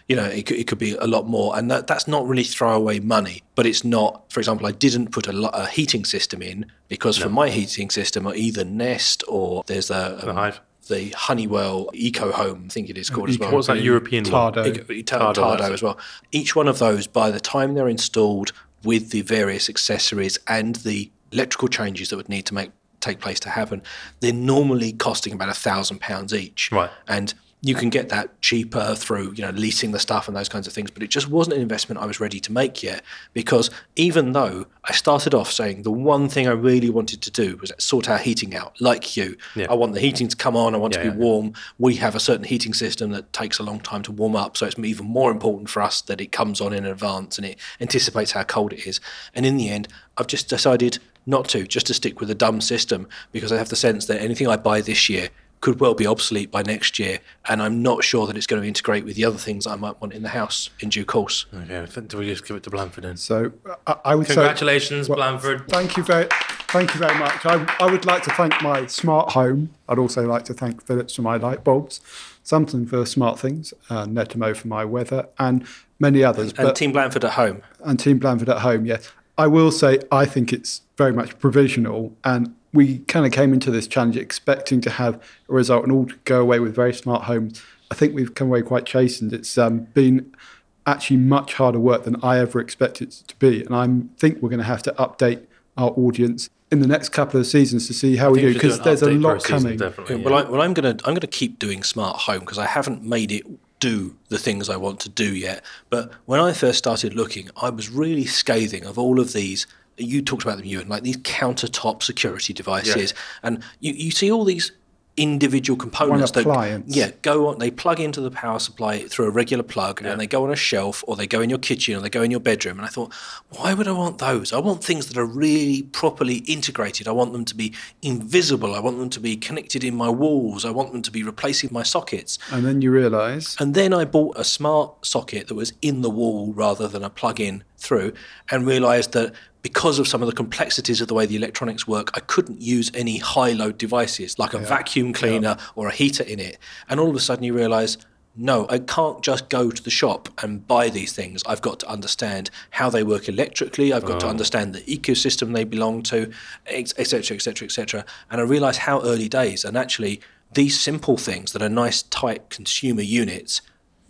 you know it could, it could be a lot more, and that that's not really throwaway money. But it's not. For example, I didn't put a, a heating system in because for my heating system are either Nest or there's a, The um, Hive. the Honeywell Eco Home, I think it is called as well. What was that European one? Tado. Eco- Tado, Tado, as well. Each one of those, by the time they're installed with the various accessories and the electrical changes that would need to make take place to happen, they're normally costing about a thousand pounds each. Right. And you can get that cheaper through, you know, leasing the stuff and those kinds of things. But it just wasn't an investment I was ready to make yet because even though I started off saying the one thing I really wanted to do was sort our heating out, like you. Yeah. I want the heating to come on, I want Yeah, to be yeah, warm. We have a certain heating system that takes a long time to warm up, so it's even more important for us that it comes on in advance and it anticipates how cold it is. And in the end, I've just decided not to, just to stick with a dumb system because I have the sense that anything I buy this year could well be obsolete by next year, and I'm not sure that it's going to integrate with the other things I might want in the house in due course. Okay, do we just give it to Blandford then? So I, I would say. Congratulations, well, Blandford. Thank you very, thank you very much. I, I would like to thank my smart home. I'd also like to thank Philips for my light bulbs, Samsung for smart things, uh, Netatmo for my weather, and many others. And but, Team Blandford at home. and Team Blandford at home, yes. I will say I think it's very much provisional, and we kind of came into this challenge expecting to have a result and all to go away with very smart homes. I think we've come away quite chastened. It's um, been actually much harder work than I ever expected it to be, and I think we're going to have to update our audience in the next couple of seasons to see how we do think we should because there's a update per lot season, coming. Definitely, Well. I, well, I'm gonna I'm gonna keep doing smart home because I haven't made it do the things I want to do yet. But when I first started looking, I was really scathing of all of these. You talked about them, Ewan, like these countertop security devices, and you, you see all these individual components that appliance. yeah go on they plug into the power supply through a regular plug and they go on a shelf or they go in your kitchen or they go in your bedroom. And i thought why would i want those? I want things that are really properly integrated. I want them to be invisible. I want them to be connected in my walls. I want them to be replacing my sockets. And then you realise and then I bought a smart socket that was in the wall rather than a plug in through and realized that because of some of the complexities of the way the electronics work, I couldn't use any high load devices like a vacuum cleaner or a heater in it. And all of a sudden you realize, no, I can't just go to the shop and buy these things. I've got to understand how they work electrically. I've got to oh. understand the ecosystem they belong to, etc., etc., etc. And I realised how early days. And actually, these simple things that are nice, tight consumer units,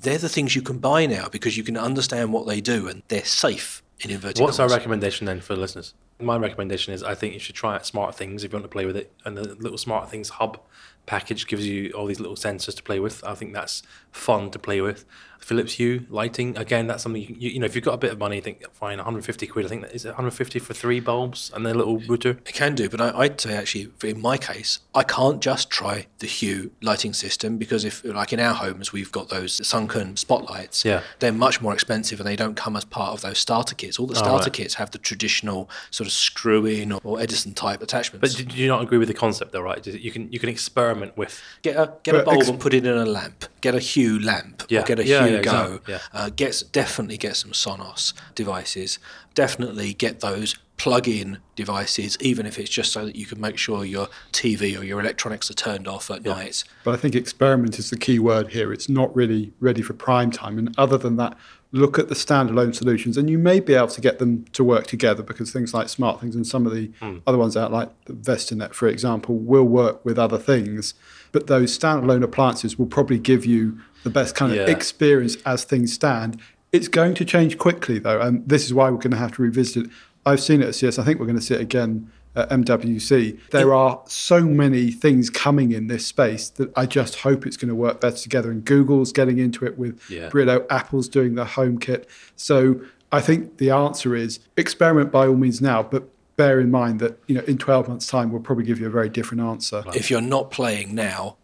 they're the things you can buy now because you can understand what they do and they're safe in inverted What's our recommendation then for the listeners? My recommendation is I think you should try out Smart Things if you want to play with it. And the little Smart Things hub package gives you all these little sensors to play with. I think that's fun to play with. Philips Hue lighting again. That's something you, you, you know. If you've got a bit of money, you think fine, 150 quid. I think that is it 150 for three bulbs and their little router. It can do, but I, I'd say actually, in my case, I can't just try the Hue lighting system because if, like in our homes, we've got those sunken spotlights. Yeah. they're much more expensive and they don't come as part of those starter kits. All the Oh, starter right. kits have the traditional sort of screw-in or, or Edison type attachments. But do do you not agree with the concept though, right? You can you can experiment with. Get a get a bulb ex- and put it in a lamp. Get a Hue lamp. Yeah. Or get a Yeah, Hue yeah, Go. exactly. Yeah. Uh, get definitely get some Sonos devices. Definitely get those plug-in devices, even if it's just so that you can make sure your TV or your electronics are turned off at night. But I think experiment is the key word here. It's not really ready for prime time. And other than that look at the standalone solutions, and you may be able to get them to work together because things like Smart Things and some of the Hmm. other ones out, like Vestinet, for example, will work with other things. But those standalone appliances will probably give you the best kind of Yeah. experience as things stand. It's going to change quickly, though, and this is why we're going to have to revisit it. I've seen it at CES. I think we're going to see it again at MWC. There are so many things coming in this space that I just hope it's going to work better together. And Google's getting into it with Yeah. Brillo, Apple's doing the HomeKit. So I think the answer is experiment by all means now, but bear in mind that you know in 12 months' time we'll probably give you a very different answer. If you're not playing now,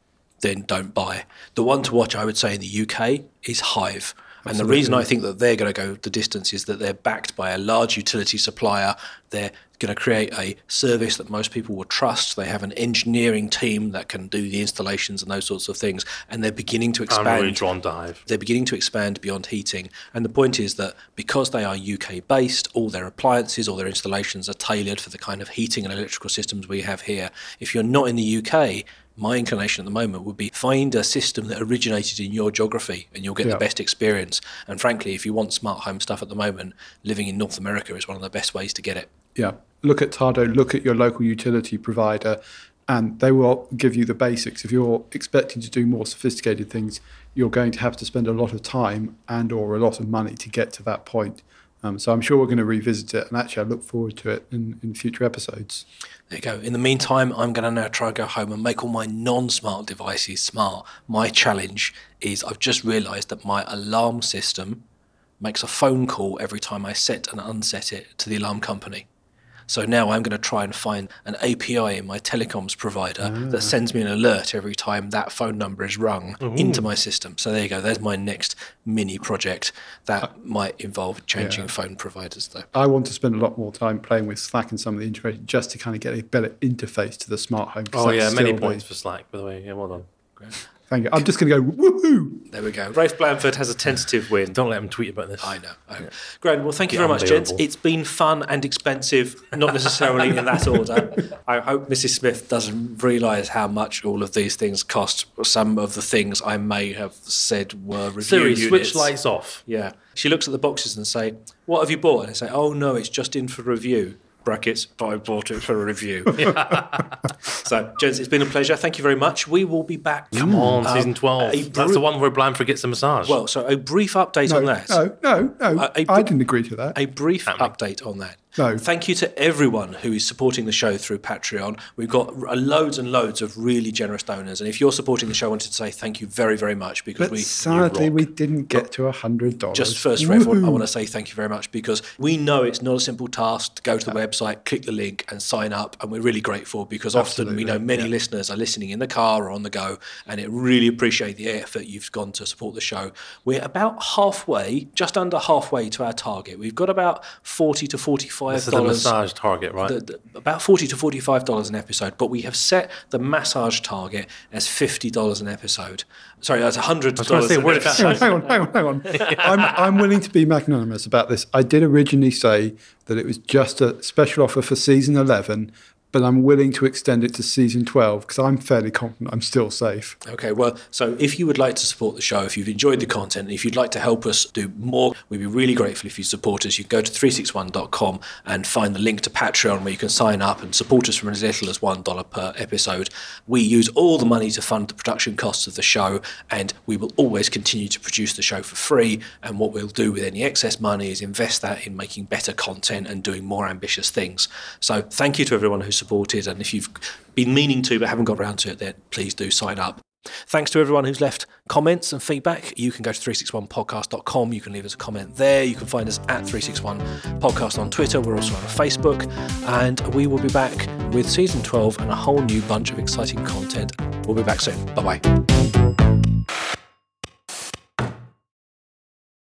then don't buy. The one to watch, I would say, in the UK is Hive. And the reason I think that they're going to go the distance is that they're backed by a large utility supplier. They're going to create a service that most people will trust. They have an engineering team that can do the installations and those sorts of things. And they're beginning to I'm expand really drawn to Hive. they're beginning to expand beyond heating. And the point is that because they are UK based, all their appliances, all their installations are tailored for the kind of heating and electrical systems we have here. If you're not in the UK, my inclination at the moment would be find a system that originated in your geography and you'll get Yeah. the best experience. And frankly, if you want smart home stuff at the moment, living in North America is one of the best ways to get it. Yeah. Look at Tado, look at your local utility provider, and they will give you the basics. If you're expecting to do more sophisticated things, you're going to have to spend a lot of time and or a lot of money to get to that point. Um, so I'm sure we're going to revisit it, and actually I look forward to it in, in future episodes. There you go. In the meantime, I'm going to now try and go home and make all my non smart devices smart. My challenge is I've just realised that my alarm system makes a phone call every time I set and unset it to the alarm company. So now I'm going to try and find an API in my telecoms provider that ah. sends me an alert every time that phone number is rung into my system. So there you go. There's my next mini project that uh, might involve changing phone providers, though. I want to spend a lot more time playing with Slack and some of the integration just to kind of get a better interface to the smart home. Oh yeah, many points for Slack, by the way. Yeah, well done. Thank you. I'm just going to go woohoo. There we go. Rafe Blandford has a tentative win. Don't let him tweet about this. I know. I know. Grand. Well, thank you very much, gents. It's been fun and expensive, not necessarily in that order. I hope Mrs. Smith doesn't realise how much all of these things cost. Some of the things I may have said were review Siri, units. switch lights off. Yeah. She looks at the boxes and say, "What have you bought?" And I say, "Oh no, it's just in for review." Brackets, but I bought it for a review. so, gents, it's been a pleasure. Thank you very much. We will be back. Come on, Um, season 12. a That's the one where Blandford gets a massage. Well, so a brief update No, on that. no, no, no. Uh, a- I didn't agree to that. a brief update on that. No. Thank you to everyone who is supporting the show through Patreon. We've got loads and loads of really generous donors, and if you're supporting the show, I wanted to say thank you very, very much because but we sadly, we didn't get to a hundred dollars. Just first, Rev, I want to say thank you very much because we know it's not a simple task to go to the website, click the link, and sign up. And we're really grateful because often we know Absolutely, many listeners are listening in the car or on the go, and it really appreciate the effort you've gone to support the show. We're about halfway, just under halfway to our target. We've got about forty to forty-five this is the dollars massage target, right? the, the- about forty to forty-five dollars an episode, but we have set the massage target as fifty dollars an episode. Sorry, that's hundred was gonna dollars say, an where did that- episode. hang on, hang on, hang on. I'm, I'm willing to be magnanimous about this. I did originally say that it was just a special offer for season 11, but I'm willing to extend it to season 12 because I'm fairly confident I'm still safe. Okay, well, so if you would like to support the show, if you've enjoyed the content, if you'd like to help us do more, we'd be really grateful if you support us. You can go to 361.com and find the link to Patreon where you can sign up and support us from as little as $1 per episode. We use all the money to fund the production costs of the show, and we will always continue to produce the show for free. And what we'll do with any excess money is invest that in making better content and doing more ambitious things. So thank you to everyone who supported, and if you've been meaning to but haven't got around to it, then please do sign up. Thanks to everyone who's left comments and feedback. You can go to 361podcast.com. You can leave us a comment there. You can find us at 361 Podcast on Twitter. We're also on Facebook. And we will be back with season 12 and a whole new bunch of exciting content. We'll be back soon. Bye bye.